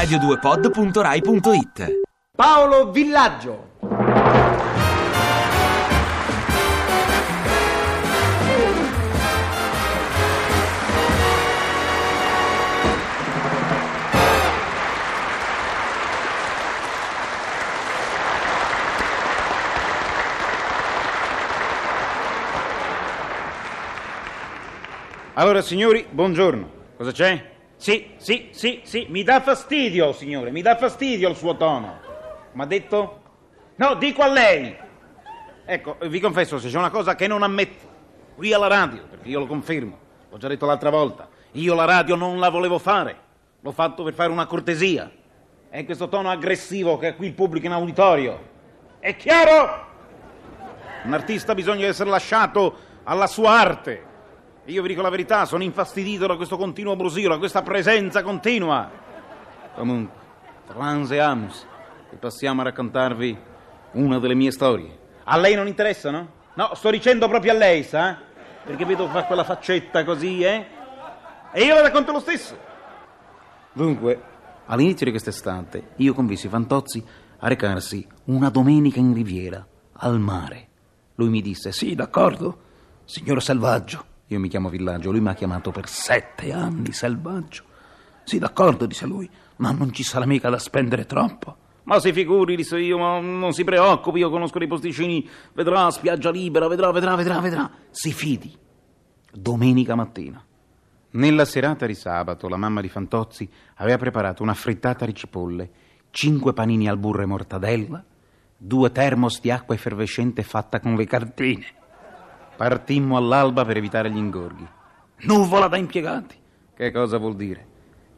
radio2pod.rai.it Paolo Villaggio. Allora, signori, buongiorno. Cosa c'è? Sì, sì, sì, sì, mi dà fastidio, signore, mi dà fastidio il suo tono. Ma detto? No, dico a lei. Ecco, vi confesso, se c'è una cosa che non ammetto, qui alla radio, perché io lo confermo, l'ho già detto l'altra volta, io la radio non la volevo fare, l'ho fatto per fare una cortesia. È questo tono aggressivo che ha qui il pubblico in auditorio. È chiaro? Un artista bisogna essere lasciato alla sua arte. Io vi dico la verità, sono infastidito da questo continuo brusio, da questa presenza continua. Comunque, transeamus e passiamo a raccontarvi una delle mie storie. A lei non interessa, no? No, sto dicendo proprio a lei, sa? Perché vedo fa quella faccetta così, eh? E io la racconto lo stesso. Dunque, all'inizio di quest'estate, io convinsi Fantozzi a recarsi una domenica in riviera, al mare. Lui mi disse, sì, d'accordo, signor Selvaggio. Io mi chiamo Villaggio, lui mi ha chiamato per sette anni Selvaggio. Sì, d'accordo, disse lui, ma non ci sarà mica da spendere troppo. Ma si figuri, disse io, ma non si preoccupi, io conosco dei posticini, vedrà, spiaggia libera, vedrà, vedrà, vedrà, vedrà. Si fidi. Domenica mattina. Nella serata di sabato la mamma di Fantozzi aveva preparato una frittata di cipolle, cinque panini al burro e mortadella, due termos di acqua effervescente fatta con le cartine. Partimmo all'alba per evitare gli ingorghi. Nuvola da impiegati. Che cosa vuol dire?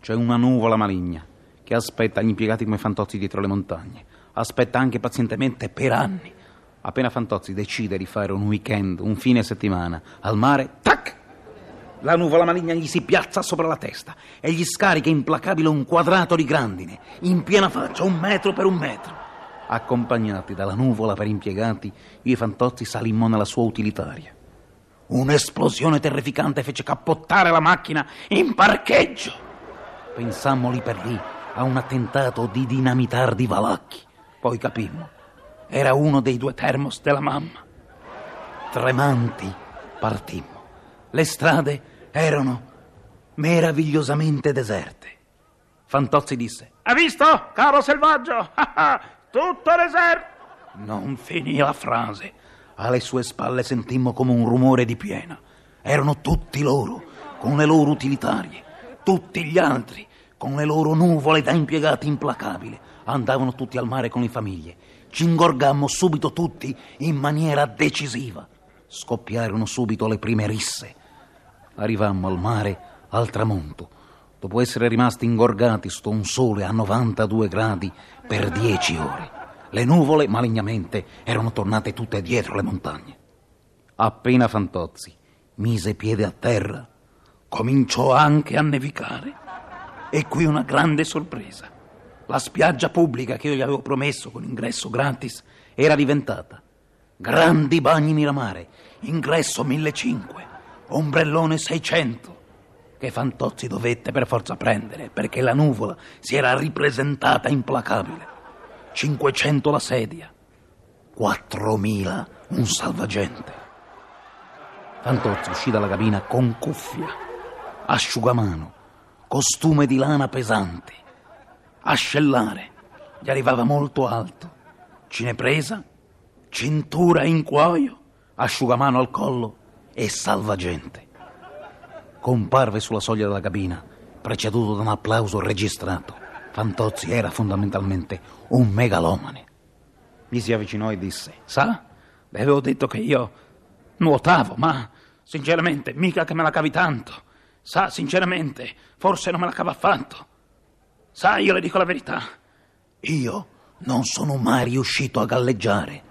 C'è una nuvola maligna che aspetta gli impiegati come Fantozzi dietro le montagne. Aspetta anche pazientemente per anni. Appena Fantozzi decide di fare un weekend, un fine settimana, al mare, tac! La nuvola maligna gli si piazza sopra la testa e gli scarica implacabile un quadrato di grandine, in piena faccia, un metro per un metro. Accompagnati dalla nuvola per impiegati, io e Fantozzi salimmo nella sua utilitaria. Un'esplosione terrificante fece cappottare la macchina in parcheggio. Pensammo lì per lì a un attentato di dinamitar di Valacchi. Poi capimmo. Era uno dei due termos della mamma. Tremanti partimmo. Le strade erano meravigliosamente deserte. Fantozzi disse: Hai visto, caro selvaggio? Tutto deserto. Non finì la frase. Alle sue spalle sentimmo come un rumore di piena. Erano tutti loro, con le loro utilitarie. Tutti gli altri, con le loro nuvole da impiegati implacabili. Andavano tutti al mare con le famiglie. Ci ingorgammo subito tutti in maniera decisiva. Scoppiarono subito le prime risse. Arrivammo al mare al tramonto, dopo essere rimasti ingorgati sotto un sole a 92 gradi per dieci ore. Le nuvole, malignamente, erano tornate tutte dietro le montagne. Appena Fantozzi mise piede a terra, cominciò anche a nevicare. E qui una grande sorpresa. La spiaggia pubblica che io gli avevo promesso con ingresso gratis era diventata Grandi Bagni Miramare, ingresso 1500, ombrellone 600, che Fantozzi dovette per forza prendere perché la nuvola si era ripresentata implacabile. 500 la sedia, 4.000 un salvagente. Fantozzi uscì dalla cabina con cuffia, asciugamano, costume di lana pesante, ascellare, gli arrivava molto alto, cinepresa, cintura in cuoio, asciugamano al collo e salvagente. Comparve sulla soglia della cabina, preceduto da un applauso registrato. Fantozzi era fondamentalmente un megalomane. Mi si avvicinò e disse: Sa, le avevo detto che io nuotavo, ma sinceramente mica che me la cavi tanto. Sa, sinceramente, forse non me la cava affatto. Sa, io le dico la verità. Io non sono mai riuscito a galleggiare.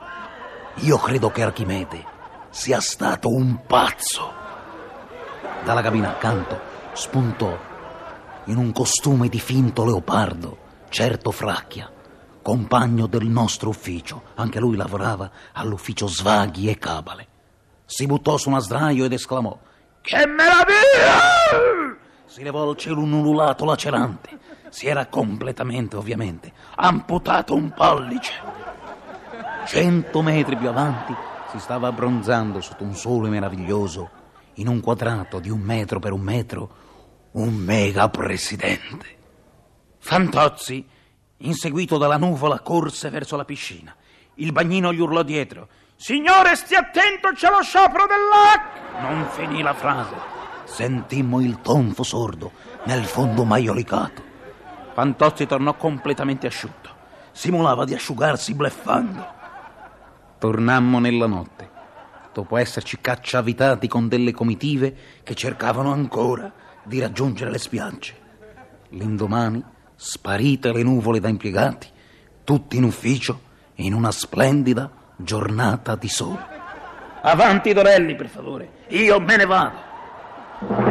Io credo che Archimede sia stato un pazzo. Dalla cabina accanto spuntò in un costume di finto leopardo, certo Fracchia, compagno del nostro ufficio. Anche lui lavorava all'ufficio Svaghi e Cabale. Si buttò su una sdraio ed esclamò: Che meraviglia! Si levò al cielo un ululato lacerante. si era completamente, ovviamente, amputato un pollice. Cento metri più avanti si stava abbronzando sotto un sole meraviglioso, in un quadrato di un metro per un metro, un mega presidente. Fantozzi, inseguito dalla nuvola, corse verso la piscina. Il bagnino gli urlò dietro. Signore, stia attento, c'è lo sciopero dell'acqua! Non finì la frase. Sentimmo il tonfo sordo nel fondo maiolicato. Fantozzi tornò completamente asciutto. Simulava di asciugarsi bleffando. Tornammo nella notte, dopo esserci cacciavitati con delle comitive che cercavano ancora di raggiungere le spiagge. L'indomani, sparite le nuvole da impiegati, tutti in ufficio in una splendida giornata di sole. Avanti, Dorelli, per favore. Io me ne vado.